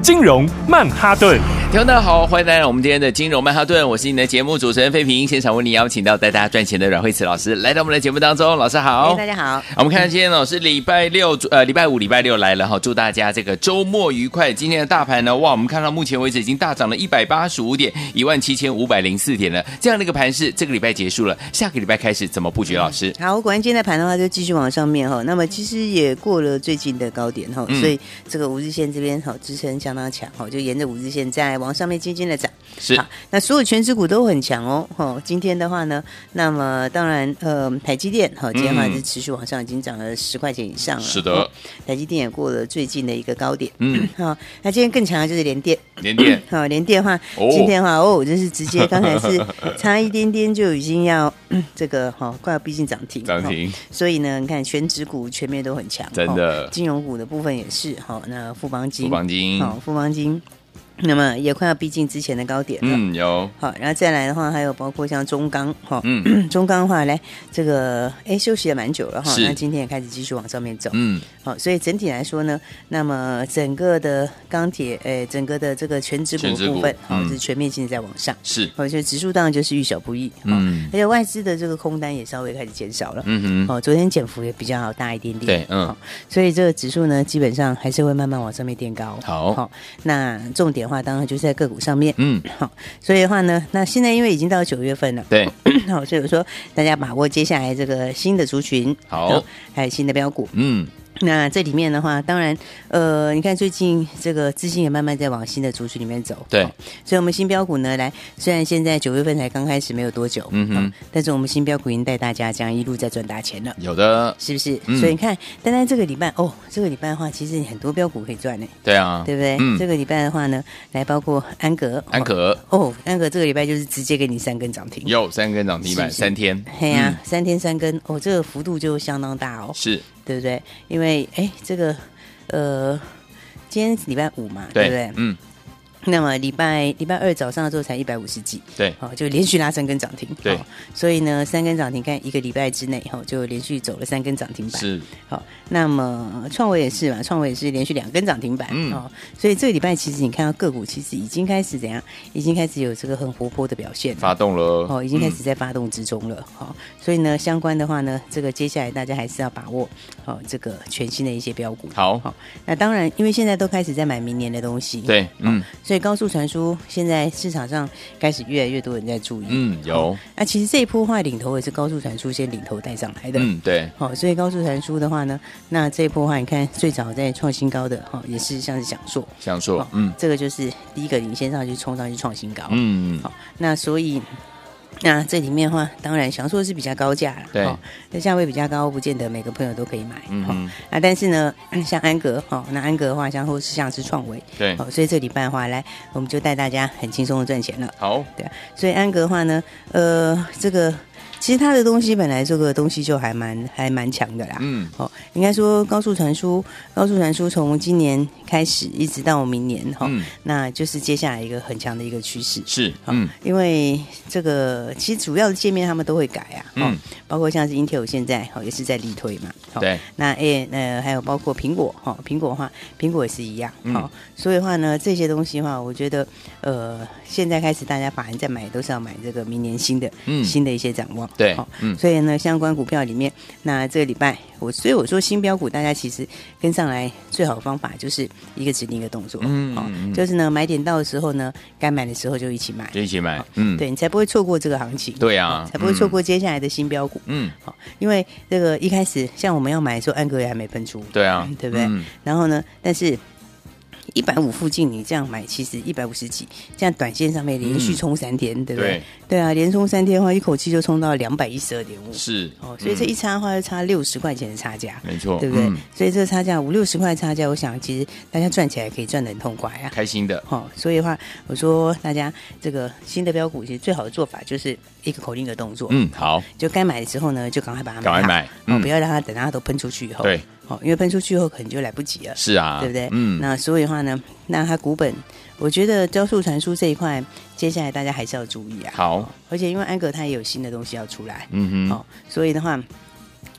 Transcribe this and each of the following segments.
金融曼哈顿，听众大家好，欢迎来到我们今天的金融曼哈顿，我是你的节目主持人费平，现场为你邀请到带大家赚钱的阮慧慈老师来到我们的节目当中，老师好，大家好。我们看到今天呢是礼拜六，呃，礼拜五、礼拜六来了哈，祝大家这个周末愉快。今天的大盘呢，哇，我们看到目前为止已经大涨了一百八十五点，一万七千五百零四点了，这样的一个盘势，这个礼拜结束了，下个礼拜开始怎么布局？老师，好，果然今天的盘的话就继续往上面哈，那么其实也过了最近的高点哈，所以这个五日线这边哈支撑相当强哈，就。沿着五日线在往上面轻轻的涨，是好，那所有全指股都很强哦。哦，今天的话呢，那么当然，呃，台积电哈，今天的话是持续往上，已经涨了十块钱以上了。是的，哦，台积电也过了最近的一个高点。嗯，好，那今天更强的就是联电，联电，好，联电的话，今天的话哦，真是直接刚才是差一点点就已经要 这个哈，快要逼近涨停，涨停。所以呢，你看全指股全面都很强，真的，金融股的部分也是哈，那富邦金，富邦金，好，富邦金。那么也快要逼近之前的高点了。嗯，有。好，然后再来的话，还有包括像中钢哈，嗯，中钢的话，来这个哎休息也蛮久了哈，是那今天也开始继续往上面走。嗯，好，所以整体来说呢，那么整个的钢铁，哎，整个的这个全职股部分，好，是全面性在往上。是，而且指数当然就是遇小不易。嗯，而且外资的这个空单也稍微开始减少了。嗯哼。哦，昨天减幅也比较好大一点点。对，嗯。所以这个指数呢，基本上还是会慢慢往上面垫高。好。好，那重点的话，当然就是在个股上面，嗯，好，所以的话呢，那现在因为已经到九月份了，对，好，所以我说大家把握接下来这个新的族群，好，还有新的标股，嗯。那这里面的话，当然，呃，你看最近这个资金也慢慢在往新的族群里面走，对，所以我们新标股呢，来，虽然现在九月份才刚开始没有多久，嗯哼，但是我们新标股已经带大家这样一路在赚大钱了，有的，是不是？嗯、所以你看，单单这个礼拜，哦，这个礼拜的话，其实很多标股可以赚呢，对啊，对不对？嗯、这个礼拜的话呢，来包括安格，安格，哦，安格这个礼拜就是直接给你三根涨停，有三根涨停板，三天，嘿呀、啊，三天三根，哦，这个幅度就相当大哦，是。对不对？因为哎，这个呃，今天礼拜五嘛，对，对不对？嗯。那么礼拜礼拜二早上的时候才一百五十几，对，好，就连续拉三根涨停，对，所以呢，三根涨停，看一个礼拜之内，哈，就连续走了三根涨停板，是，好，那么创维也是嘛，创维也是连续两根涨停板，嗯，哦，所以这个礼拜其实你看到个股其实已经开始怎样，已经开始有这个很活泼的表现，发动了，哦，已经开始在发动之中了，好，所以呢，相关的话呢，这个接下来大家还是要把握，好，这个全新的一些标股，好，好，那当然，因为现在都开始在买明年的东西，对，嗯，所以高速传输。现在市场上开始越来越多人在注意，嗯，有。那其实这一波话领头也是高速传输先领头带上来的，嗯，对。好，所以高速传输的话呢，那这一波话你看最早在创新高的哈，也是像是讲硕，讲硕，嗯，这个就是第一个领先上去冲上去创新高，嗯嗯。好，那所以。那这里面的话，当然想说的是比较高价了，对，那价位比较高，不见得每个朋友都可以买，嗯哦，啊，但是呢，像安格，哦，那安格的话，像或是像是创维，对，哦所以这礼拜的话，来，我们就带大家很轻松的赚钱了，好，对啊，所以安格的话呢，呃，这个。其实它的东西本来这个东西就还蛮还蛮强的啦，嗯，哦，应该说高速传输，高速传输从今年开始一直到明年哈，嗯、那就是接下来一个很强的一个趋势，是，嗯，因为这个其实主要的界面他们都会改啊，嗯，包括像是 Intel 现在哦也是在力推嘛，对，那诶呃还有包括苹果哈，苹果的话苹果也是一样，好，所以的话呢这些东西的话，我觉得呃现在开始大家法人在买都是要买这个明年新的，嗯，新的一些展望。对，嗯，所以呢，相关股票里面，那这个礼拜我，所以我说新标股，大家其实跟上来最好的方法就是一个指定一个动作，嗯，好，就是呢买点到的时候呢，该买的时候就一起买，就一起买，嗯，对你才不会错过这个行情，对啊，才不会错过接下来的新标股，嗯，好，因为这个一开始像我们要买的时候，安格也还没喷出，对啊，对不对？然后呢，但是。一百五附近，你这样买，其实一百五十几，这样短线上面连续冲三天，嗯、对不对？对，啊，连冲三天的话，一口气就冲到两百一十二点五，是。哦，所以这一差的话，就差六十块钱的差价，没错，对不对？嗯、所以这个差价五六十块差价，我想其实大家赚起来可以赚得很痛快啊，开心的。哦，所以的话，我说大家这个新的标股，其实最好的做法就是一个口令的动作，嗯，好，就该买的时候呢，就赶快把它买，赶快买，嗯、哦，不要让它等它都喷出去以后，对。哦，因为喷出去后可能就来不及了，是啊，对不对？嗯，那所以的话呢，那它股本，我觉得高速传输这一块，接下来大家还是要注意啊。好，哦、而且因为安格它也有新的东西要出来，嗯哼，哦，所以的话。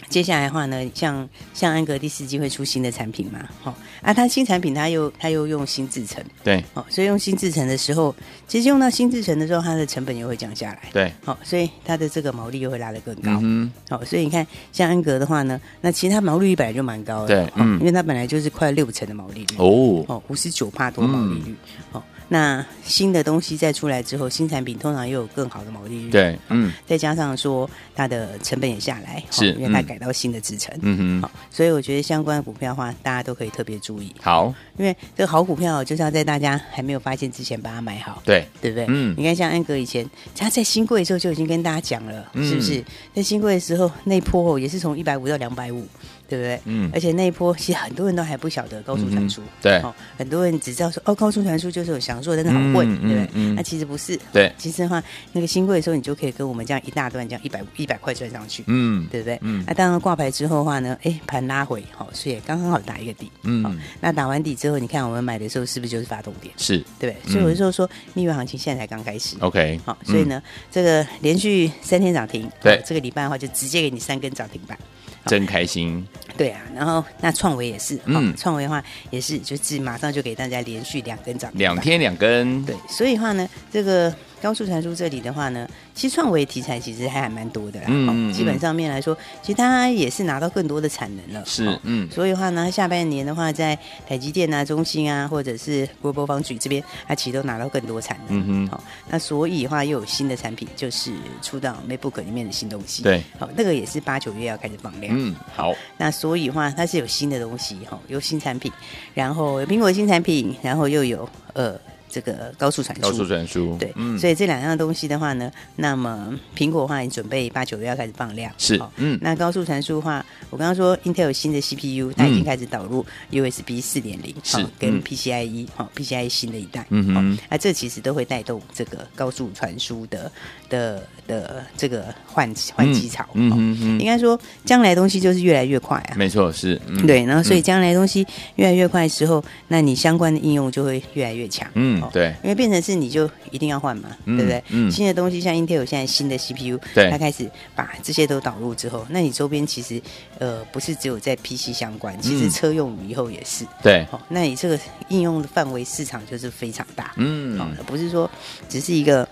接下来的话呢，像像安格第四季会出新的产品嘛？好、哦、啊，它新产品它又它又用新制程，对，哦，所以用新制程的时候，其实用到新制程的时候，它的成本又会降下来，对，好、哦，所以它的这个毛利又会拉得更高，嗯好、哦，所以你看像安格的话呢，那其实它毛利率本来就蛮高的，对，嗯、哦，因为它本来就是快六成的毛利率，哦，哦，五十九帕多毛利率，嗯、哦。那新的东西再出来之后，新产品通常又有更好的毛利率。对，嗯，再加上说它的成本也下来，是，因为它改到新的制程，嗯哼，好，所以我觉得相关的股票的话，大家都可以特别注意。好，因为这个好股票就是要在大家还没有发现之前把它买好，对，对不对？嗯，你看像安格以前，他在新贵的时候就已经跟大家讲了，嗯、是不是？在新贵的时候，那波也是从一百五到两百五。对不对？嗯，而且那一波其实很多人都还不晓得高速传输，对，哦，很多人只知道说哦，高速传输就是有享受，但是好贵，对不对？那其实不是，对，其实的话，那个新贵的时候，你就可以跟我们这样一大段这样一百一百块赚上去，嗯，对不对？嗯，那当然挂牌之后的话呢，哎，盘拉回，好，所以刚刚好打一个底，嗯，那打完底之后，你看我们买的时候是不是就是发动点？是，对不对？所以我就说，蜜月行情现在才刚开始，OK，好，所以呢，这个连续三天涨停，对，这个礼拜的话就直接给你三根涨停板。真开心，对啊，然后那创维也是，嗯，创维的话也是，就是马上就给大家连续两根涨，两天两根，对，所以的话呢，这个。高速传输这里的话呢，其实创维题材其实还还蛮多的啦。嗯，基本上面来说，其实它也是拿到更多的产能了。是，嗯。所以的话呢，下半年的话，在台积电啊、中芯啊，或者是 Global Foundries 这边，它其实都拿到更多产能。嗯哼。好，那所以的话，又有新的产品，就是出到 MacBook 里面的新东西。对。好，那个也是八九月要开始放量。嗯，好。那所以的话，它是有新的东西，哈，有新产品，然后有苹果新产品，然后又有呃。这个高速传输，高速传输，对，嗯、所以这两样东西的话呢，那么苹果的话，你准备八九月要开始放量，是，嗯，那高速传输的话，我刚刚说 Intel 有新的 CPU，它已经开始导入 USB 四点零，是，跟 PCIe，好、嗯、PCIe 新的一代，嗯哼，那这其实都会带动这个高速传输的的的这个换换机潮，嗯嗯嗯，应该说将来东西就是越来越快啊，没错，是，嗯、对，然后所以将来东西越来越快的时候，那你相关的应用就会越来越强，嗯。对，因为变成是你就一定要换嘛，嗯、对不对？嗯，新的东西像 Intel 现在新的 CPU，对，它开始把这些都导入之后，那你周边其实呃不是只有在 PC 相关，其实车用以后也是，对、哦。那你这个应用的范围市场就是非常大，嗯，而不是说只是一个。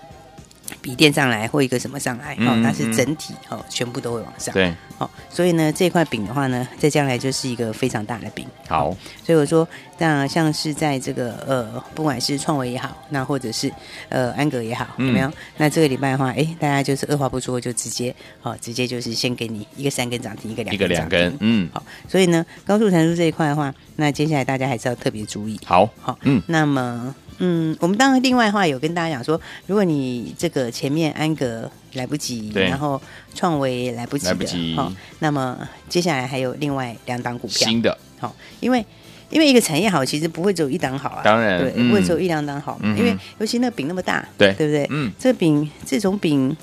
笔电上来或一个什么上来，哦，它是整体哦，全部都会往上。对，好，所以呢，这块饼的话呢，在将来就是一个非常大的饼。好，所以我说，那像是在这个呃，不管是创维也好，那或者是呃安格也好，有没有？那这个礼拜的话，哎，大家就是二话不说就直接，哦，直接就是先给你一个三根涨停，一个两一个两根，嗯，好。所以呢，高速传输这一块的话，那接下来大家还是要特别注意。好，好，嗯，那么。嗯，我们当然另外的话有跟大家讲说，如果你这个前面安格来不及，然后创维来不及的，好、哦，那么接下来还有另外两档股票。新的，好、哦，因为因为一个产业好，其实不会只有一档好啊，当然，对，嗯、不会只有一两档好，嗯、因为尤其那个饼那么大，对，对不对？嗯，这个饼这种饼。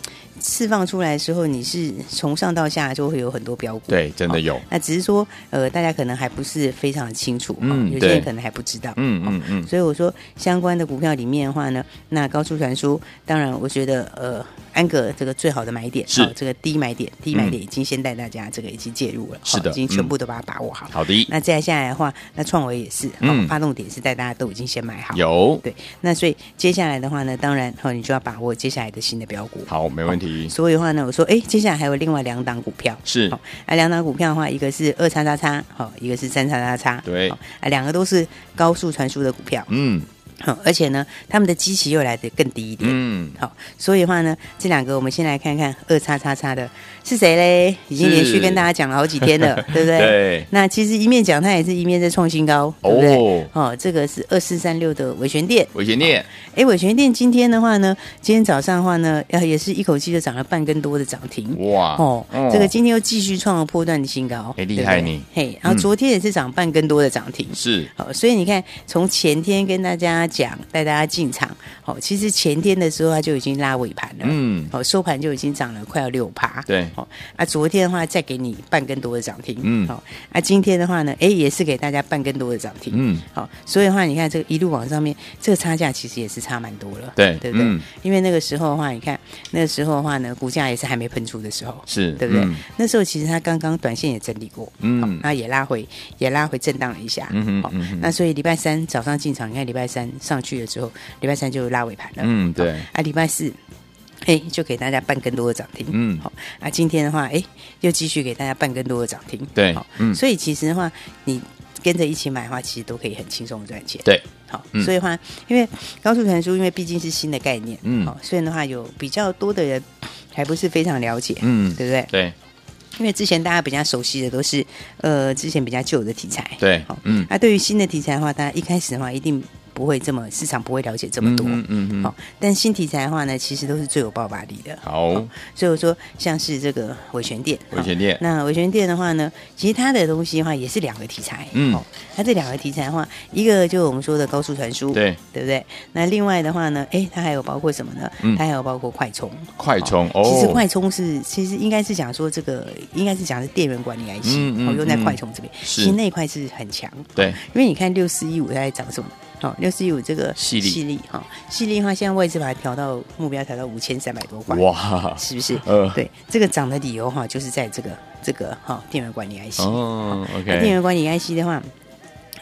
释放出来的时候，你是从上到下就会有很多标股，对，真的有。那只是说，呃，大家可能还不是非常的清楚，嗯，有些人可能还不知道，嗯嗯嗯。所以我说，相关的股票里面的话呢，那高速传输，当然我觉得，呃，安格这个最好的买点是这个低买点，低买点已经先带大家这个已经介入了，是的，已经全部都把它把握好。好的。那再下来的话，那创维也是，嗯，发动点是带大家都已经先买好，有。对。那所以接下来的话呢，当然，哈，你就要把握接下来的新的标股。好，没问题。所以的话呢，我说，哎，接下来还有另外两档股票，是，好，啊，两档股票的话，一个是二叉叉叉，好，一个是三叉叉叉，对，啊，两个都是高速传输的股票，嗯，好，而且呢，他们的基期又来得更低一点。嗯，好，所以的话呢，这两个我们先来看看二叉叉叉的是谁嘞？已经连续跟大家讲了好几天了，对不对？对。那其实一面讲，它也是一面在创新高，对不对？哦，这个是二四三六的伟诠电。伟诠电，哎，伟诠电今天的话呢，今天早上的话呢，也是一口气就涨了半根多的涨停。哇！哦，这个今天又继续创了波段的新高，哎，厉害你！嘿，然后昨天也是涨半根多的涨停。是。好，所以你看，从前天跟大家讲，带大家进场，好，其实前天的时候它就已经拉尾盘了，嗯，好，收盘就已经涨了快要六趴，对，好，啊，昨天的话再给你半根多的涨停，嗯，好，啊，今天的话呢，哎，也是给大家半根多的涨停，嗯，好，所以的话，你看这个一路往上面，这个差价其实也是差蛮多了，对，对不对？因为那个时候的话，你看那个时候的话呢，股价也是还没喷出的时候，是对不对？那时候其实它刚刚短线也整理过，嗯，那也拉回，也拉回震荡了一下，嗯好，那所以礼拜三早上进场，你看礼拜三上去了之后。礼拜三就拉尾盘了，嗯，对，啊，礼拜四，哎，就给大家办更多的涨停，嗯，好，啊，今天的话，哎，又继续给大家办更多的涨停，对，好，嗯，所以其实的话，你跟着一起买的话，其实都可以很轻松的赚钱，对，好，所以的话，因为高速传输，因为毕竟是新的概念，嗯，好，所以的话，有比较多的人还不是非常了解，嗯，对不对？对，因为之前大家比较熟悉的都是，呃，之前比较旧的题材，对，好，嗯，那对于新的题材的话，大家一开始的话一定。不会这么市场不会了解这么多，嗯嗯好，但新题材的话呢，其实都是最有爆发力的。好，所以我说像是这个伟诠电，伟诠电，那伟诠电的话呢，其实它的东西的话也是两个题材，嗯，它这两个题材的话，一个就我们说的高速传输，对，对不对？那另外的话呢，哎，它还有包括什么呢？它还有包括快充，快充，其实快充是其实应该是讲说这个应该是讲是电源管理 IC，哦，用在快充这边，其实那一块是很强，对，因为你看六四一五它在涨什么？好，六四一五这个犀利，犀利哈，犀利的话，现在位置把它调到目标调到五千三百多块，哇，是不是？呃，对，这个涨的理由哈，就是在这个这个哈电源管理 IC 哦，OK，电源管理 IC 的话。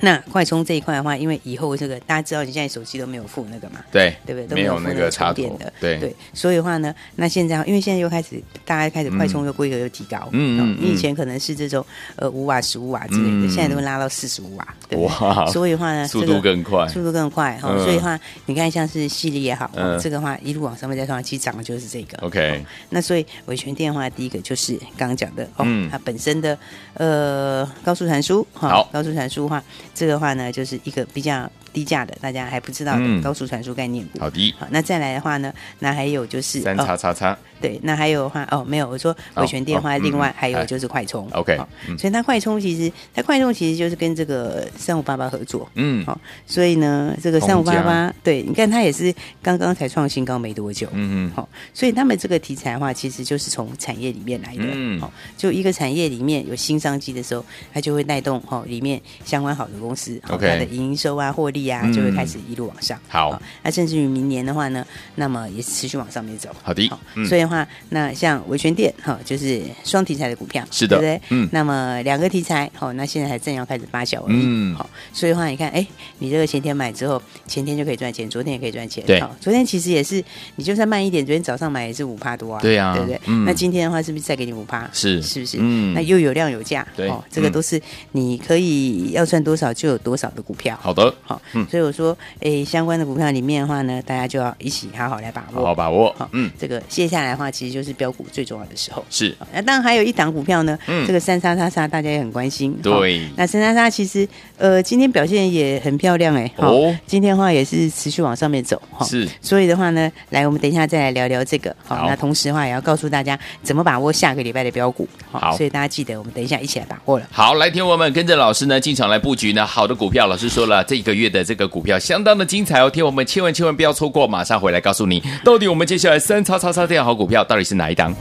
那快充这一块的话，因为以后这个大家知道，你现在手机都没有附那个嘛，对对不对？都没有那个插电的，对对。所以的话呢，那现在因为现在又开始，大家开始快充又规格又提高，嗯，你以前可能是这种呃五瓦、十五瓦之类的，现在都拉到四十五瓦，对哇。所以的话呢，速度更快，速度更快哈。所以的话，你看像是系列也好，这个话一路往上面再上，其实涨的就是这个。OK。那所以维权电话第一个就是刚刚讲的哦，它本身的呃高速传输哈，高速传输的话，这个话呢就是。一个比较低价的，大家还不知道的高速传输概念股。好的，好，那再来的话呢，那还有就是三叉叉叉。对，那还有的话哦，没有，我说伟权电话，另外还有就是快充，OK，所以它快充其实它快充其实就是跟这个三五八八合作，嗯，好，所以呢，这个三五八八，对，你看它也是刚刚才创新高没多久，嗯嗯，好，所以他们这个题材的话，其实就是从产业里面来的，嗯，好，就一个产业里面有新商机的时候，它就会带动哈里面相关好的公司，OK，它的营收啊、获利啊，就会开始一路往上，好，那甚至于明年的话呢，那么也是持续往上面走，好的，所以的话，那像维权店哈，就是双题材的股票，是的，对不对？嗯。那么两个题材，好，那现在还正要开始发酵而已，嗯。好，所以的话，你看，哎，你这个前天买之后，前天就可以赚钱，昨天也可以赚钱，对。昨天其实也是，你就算慢一点，昨天早上买也是五趴多啊，对啊，对不对？嗯。那今天的话，是不是再给你五趴？是，是不是？嗯。那又有量有价，对，这个都是你可以要赚多少就有多少的股票。好的，好，嗯。所以我说，哎，相关的股票里面的话呢，大家就要一起好好来把握，好好把握。好，嗯。这个接下来的话，其实就是标股最重要的时候。是，那当然还有一档股票呢，嗯，这个三叉叉叉大家也很关心，对，那三叉叉其实呃今天表现也很漂亮哎，哦，今天的话也是持续往上面走哈，是，所以的话呢，来我们等一下再来聊聊这个，好，那同时的话也要告诉大家怎么把握下个礼拜的标股，好，所以大家记得我们等一下一起来把握了。好，来听我们跟着老师呢进场来布局呢，好的股票，老师说了这一个月的这个股票相当的精彩哦，听我们千万千万不要错过，马上回来告诉你，到底我们接下来三叉叉叉这样好股票到底是哪一档？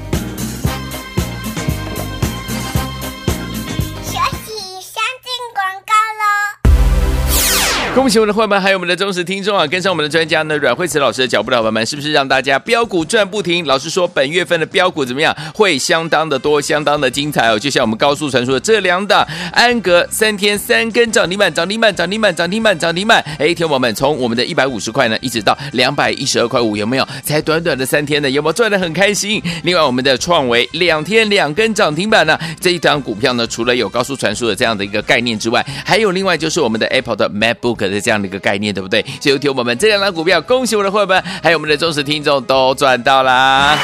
恭喜我们的伙伴们，还有我们的忠实听众啊！跟上我们的专家呢，阮慧慈老师的脚步的伙伴们，是不是让大家标股赚不停？老师说，本月份的标股怎么样？会相当的多，相当的精彩哦！就像我们高速传输的这两档，安格三天三根涨停板，涨停板，涨停板，涨停板，涨停板。哎，听我们从我们的一百五十块呢，一直到两百一十二块五，有没有？才短短的三天呢，有没有赚的很开心？另外，我们的创维两天两根涨停板呢，这一档股票呢，除了有高速传输的这样的一个概念之外，还有另外就是我们的 Apple 的 MacBook。这样的一个概念，对不对？所以，听我们这两档股票，恭喜我的伙伴们，还有我们的忠实听众都赚到啦！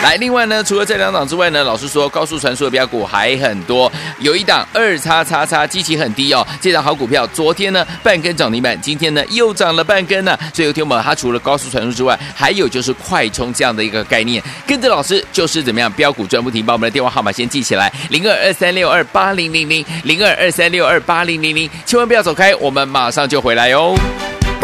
来，另外呢，除了这两档之外呢，老师说高速传输的标股还很多，有一档二叉叉叉，基期很低哦，这档好股票，昨天呢半根涨停板，今天呢又涨了半根呢、所以有听我们，它除了高速传输之外，还有就是快充这样的一个概念，跟着老师就是怎么样标股赚不停，把我们的电话号码先记起来，零二二三六二八零零零零二二三六二八零零零，千万不要走开，我们马上就回来哦。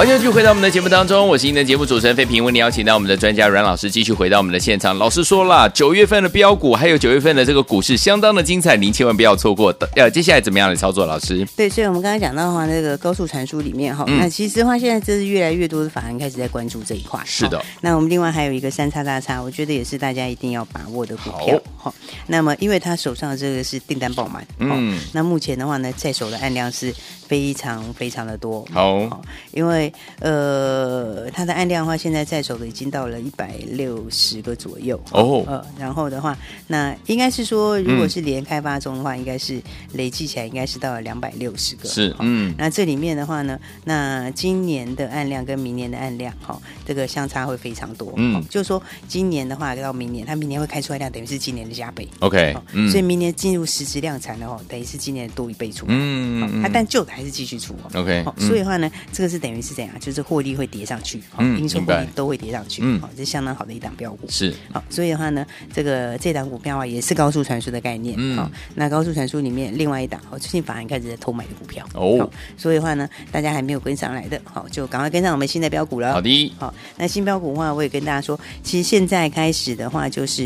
欢迎继续回到我们的节目当中，我是您的节目主持人费平，为您邀请到我们的专家阮老师继续回到我们的现场。老师说了，九月份的标股还有九月份的这个股市相当的精彩，您千万不要错过。呃，接下来怎么样来操作？老师？对，所以我们刚才讲到的话，那个高速传输里面哈，嗯、那其实的话，现在这是越来越多的法人开始在关注这一块。是的。那我们另外还有一个三叉大叉，我觉得也是大家一定要把握的股票。好，那么因为他手上的这个是订单爆满，嗯，那目前的话呢，在手的案量是非常非常的多。好，因为呃。呃，它的案量的话，现在在手的已经到了一百六十个左右哦。呃，然后的话，那应该是说，如果是连开发中的话，嗯、应该是累计起来应该是到了两百六十个。是，嗯。那这里面的话呢，那今年的案量跟明年的案量，哈，这个相差会非常多。嗯，就是说今年的话到明年，它明年会开出来量，等于是今年的加倍。OK，嗯。所以明年进入实质量产的话，等于是今年多一倍出嗯。嗯嗯。它但旧的还是继续出。OK，所以的话呢，这个是等于是怎样？就是获利。会叠上去，好，营收获利都会叠上去，嗯好，这是相当好的一档标股，是好，所以的话呢，这个这档股票啊，也是高速传输的概念，嗯好，那高速传输里面另外一档，好最近反而开始在偷买的股票，哦，所以的话呢，大家还没有跟上来的，好，就赶快跟上我们新的标股了，好的，好，那新标股的话，我也跟大家说，其实现在开始的话，就是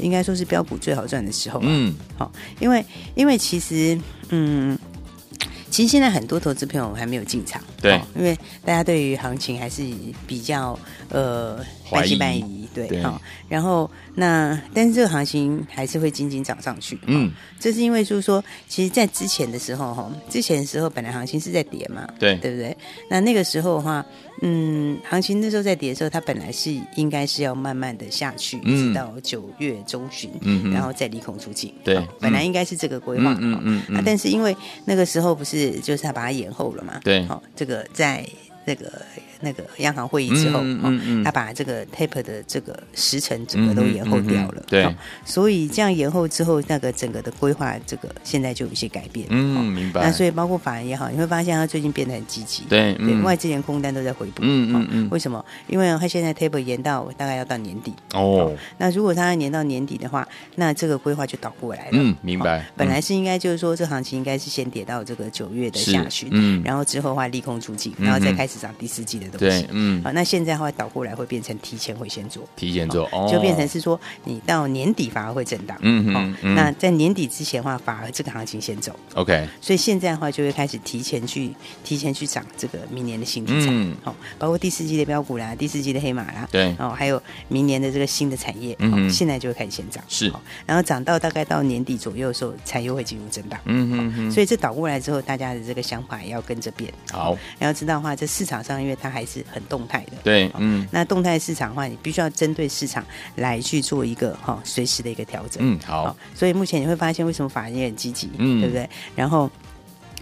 应该说是标股最好赚的时候，嗯，好，因为因为其实，嗯。其实现在很多投资朋友还没有进场，对、哦，因为大家对于行情还是比较呃半信半疑，对，哈、哦。然后那但是这个行情还是会紧紧涨上去，嗯，这是因为就是说，其实，在之前的时候，哈，之前的时候本来行情是在跌嘛，对，对不对？那那个时候的话。嗯，行情那时候在跌的时候，它本来是应该是要慢慢的下去，直到九月中旬，嗯、然后再离空出尽。对、哦，本来应该是这个规划。嗯嗯嗯。啊，但是因为那个时候不是就是他把它延后了嘛？对。好、哦，这个在那个。那个央行会议之后，嗯嗯嗯、他把这个 taper 的这个时程整个都延后掉了，对、哦，所以这样延后之后，那个整个的规划，这个现在就有一些改变，嗯，明白。那所以包括法人也好，你会发现他最近变得很积极，对，对，嗯、外资连空单都在回补，嗯嗯嗯。为什么？因为他现在 taper 延到大概要到年底，哦，哦，那如果他要延到年底的话，那这个规划就倒过来了，嗯，明白。哦、本来是应该就是说，这行情应该是先跌到这个九月的下旬，嗯，然后之后的话利空出尽，然后再开始涨第四季的东西，对，嗯。好那现在会倒过来，会变成提前会先做，提前做，哦、就变成是说你到年底反而会震荡，嗯哼，嗯嗯，那在年底之前的话，反而这个行情先走，OK，所以现在的话就会开始提前去提前去涨这个明年的新题材，好、嗯，包括第四季的标股啦，第四季的黑马啦，对，哦，还有明年的这个新的产业，嗯哼，现在就会开始先涨，是，然后涨到大概到年底左右的时候，才又会进入震荡，嗯哼，哼，所以这倒过来之后，大家的这个想法也要跟着变，好，然后知道的话，这市场上因为它还是很动态的，对，嗯。那动态市场的话，你必须要针对市场来去做一个哈随时的一个调整。嗯，好。所以目前你会发现，为什么法人也很积极，嗯，对不对？然后。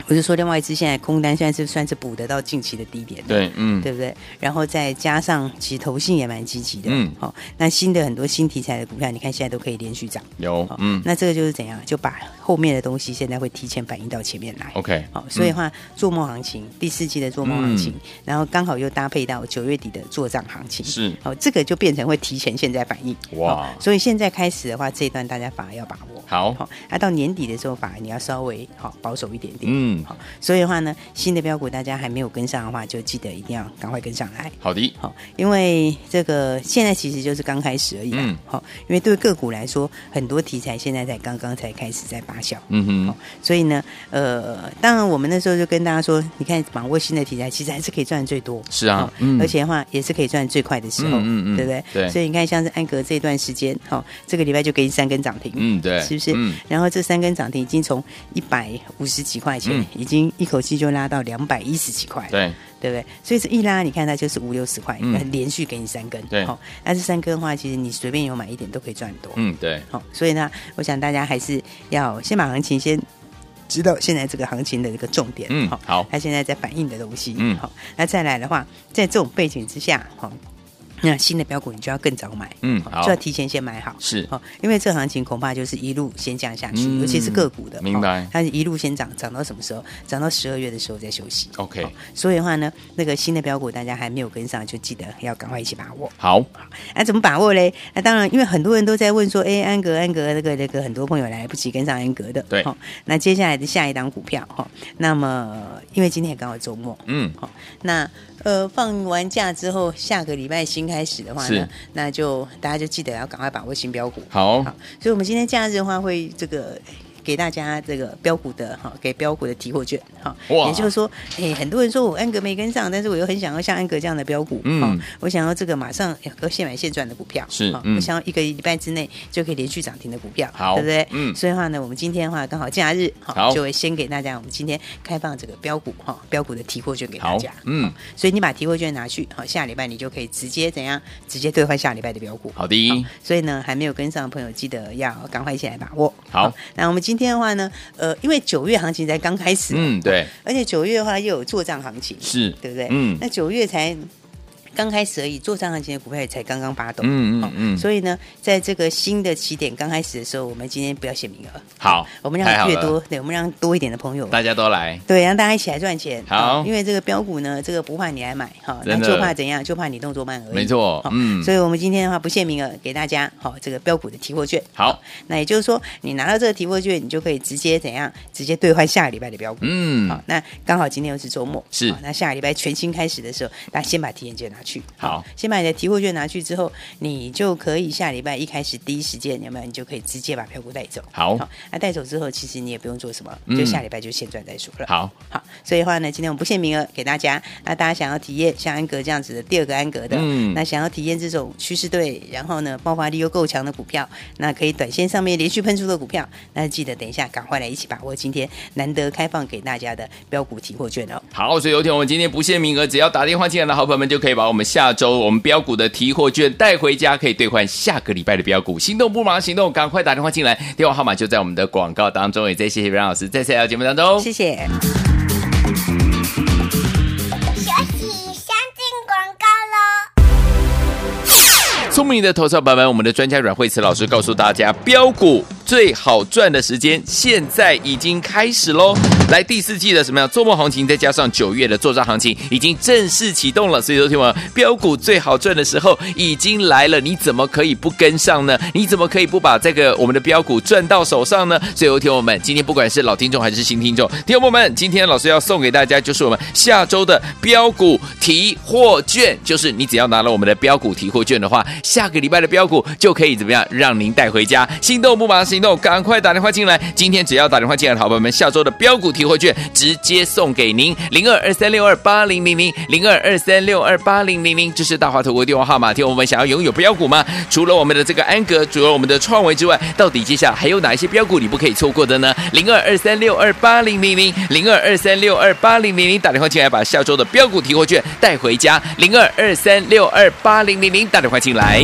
我就说，另外一支现在空单现在是算是补得到近期的低点的，对，嗯，对不对？然后再加上其实投信也蛮积极的，嗯，好、哦，那新的很多新题材的股票，你看现在都可以连续涨，有，哦、嗯，那这个就是怎样，就把后面的东西现在会提前反映到前面来，OK，好、哦，所以的话，做梦行情第四季的做梦行情，嗯、然后刚好又搭配到九月底的做账行情，是，哦，这个就变成会提前现在反应，哇、哦，所以现在开始的话，这一段大家反而要把握，好，好、哦，那到年底的时候，反而你要稍微好、哦、保守一点点，嗯，好、哦，所以。的话呢，新的标股大家还没有跟上的话，就记得一定要赶快跟上来。好的，好，因为这个现在其实就是刚开始而已啦。好、嗯，因为对个股来说，很多题材现在才刚刚才开始在发酵。嗯哼，所以呢，呃，当然我们那时候就跟大家说，你看把握新的题材，其实还是可以赚最多。是啊，嗯、而且的话也是可以赚最快的时候。嗯嗯，嗯对不对？对。所以你看，像是安格这段时间，好，这个礼拜就给你三根涨停。嗯，对，是不是？嗯。然后这三根涨停已经从一百五十几块钱，嗯、已经一口气就拉到两。百一十几块，对对不对？所以这一拉，你看它就是五六十块，嗯、连续给你三根，对。好，那这三根的话，其实你随便有买一点都可以赚很多，嗯，对。好，所以呢，我想大家还是要先把行情先知道现在这个行情的一个重点，嗯，好，它现在在反映的东西，嗯，好，那再来的话，在这种背景之下，好。那新的标股你就要更早买，嗯，就要提前先买好，是，哦，因为这行情恐怕就是一路先降下去，尤其是个股的，明白？它是一路先涨，涨到什么时候？涨到十二月的时候再休息，OK。所以的话呢，那个新的标股大家还没有跟上，就记得要赶快一起把握。好，那怎么把握嘞？那当然，因为很多人都在问说，哎，安格，安格，那个那个，很多朋友来不及跟上安格的，对。好，那接下来的下一档股票，哈，那么因为今天也刚好周末，嗯，好，那。呃，放完假之后，下个礼拜新开始的话呢，那就大家就记得要赶快把握新标股。好，好，所以我们今天假日的话会这个。给大家这个标股的哈，给标股的提货券哈，也就是说，哎，很多人说我安格没跟上，但是我又很想要像安格这样的标股，嗯，我想要这个马上要现买现赚的股票，是，我想要一个礼拜之内就可以连续涨停的股票，好，对不对？嗯，所以的话呢，我们今天的话刚好假日，好，就会先给大家，我们今天开放这个标股哈，标股的提货券给大家，嗯，所以你把提货券拿去，好，下礼拜你就可以直接怎样，直接兑换下礼拜的标股，好的，所以呢，还没有跟上的朋友，记得要赶快一起来把握，好，那我们今天的话呢？呃，因为九月行情才刚开始，嗯，对，而且九月的话又有做账行情，是对不对？嗯，那九月才。刚开始而已，做上行情的股票也才刚刚发动，嗯嗯嗯，所以呢，在这个新的起点刚开始的时候，我们今天不要限名额，好，我们让越多，对，我们让多一点的朋友，大家都来，对，让大家一起来赚钱，好，因为这个标股呢，这个不怕你来买，哈，那就怕怎样，就怕你动作慢而已，没错，嗯，所以我们今天的话不限名额，给大家，好，这个标股的提货券，好，那也就是说，你拿到这个提货券，你就可以直接怎样，直接兑换下个礼拜的标股，嗯，好，那刚好今天又是周末，是，那下个礼拜全新开始的时候，大家先把体验券拿去，好。先把你的提货券拿去之后，你就可以下礼拜一开始第一时间有没有？你就可以直接把票股带走。好，那带走之后，其实你也不用做什么，就下礼拜就现赚再说了。好，好，所以的话呢，今天我们不限名额给大家。那大家想要体验像安格这样子的第二个安格的，嗯，那想要体验这种趋势对，然后呢爆发力又够强的股票，那可以短线上面连续喷出的股票，那记得等一下赶快来一起把握今天难得开放给大家的标股提货券哦。好，所以有请我们今天不限名额，只要打电话进来的好朋友们就可以把我们我们下周我们标股的提货券带回家，可以兑换下个礼拜的标股。心动不忙行动，赶快打电话进来，电话号码就在我们的广告当中。也再谢谢阮老师在这条节目当中，谢谢。聪明的投资版本，我们的专家阮慧慈老师告诉大家，标股最好赚的时间现在已经开始喽！来第四季的什么样？做梦行情，再加上九月的作帐行情，已经正式启动了。所以，说听完标股最好赚的时候已经来了，你怎么可以不跟上呢？你怎么可以不把这个我们的标股赚到手上呢？所以，有听我们今天不管是老听众还是新听众，听友们，今天老师要送给大家就是我们下周的标股提货券，就是你只要拿了我们的标股提货券的话。下个礼拜的标股就可以怎么样让您带回家？心动不忙行动，赶快打电话进来！今天只要打电话进来好朋友们，下周的标股提货券直接送给您零二二三六二八零零零零二二三六二八零零零，这是大华投顾电话号码。听我们想要拥有标股吗？除了我们的这个安格，除了我们的创维之外，到底接下来还有哪一些标股你不可以错过的呢？零二二三六二八零零零零二二三六二八零零零，打电话进来把下周的标股提货券带回家零二二三六二八零零零，打电话进来。